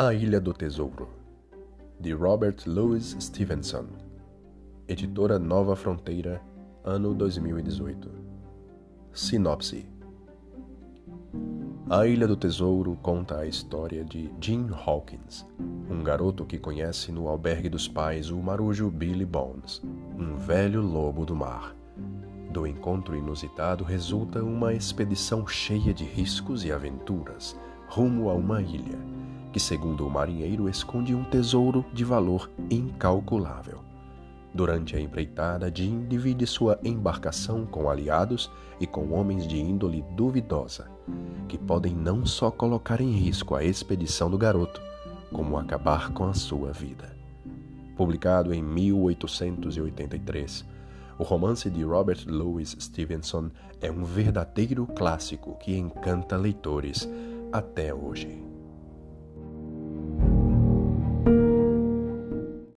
A Ilha do Tesouro, de Robert Louis Stevenson, editora Nova Fronteira, ano 2018. Sinopse: A Ilha do Tesouro conta a história de Jim Hawkins, um garoto que conhece no albergue dos pais o marujo Billy Bones, um velho lobo do mar. Do encontro inusitado resulta uma expedição cheia de riscos e aventuras rumo a uma ilha que, segundo o marinheiro, esconde um tesouro de valor incalculável. Durante a empreitada, Jim divide sua embarcação com aliados e com homens de índole duvidosa, que podem não só colocar em risco a expedição do garoto, como acabar com a sua vida. Publicado em 1883, o romance de Robert Louis Stevenson é um verdadeiro clássico que encanta leitores até hoje.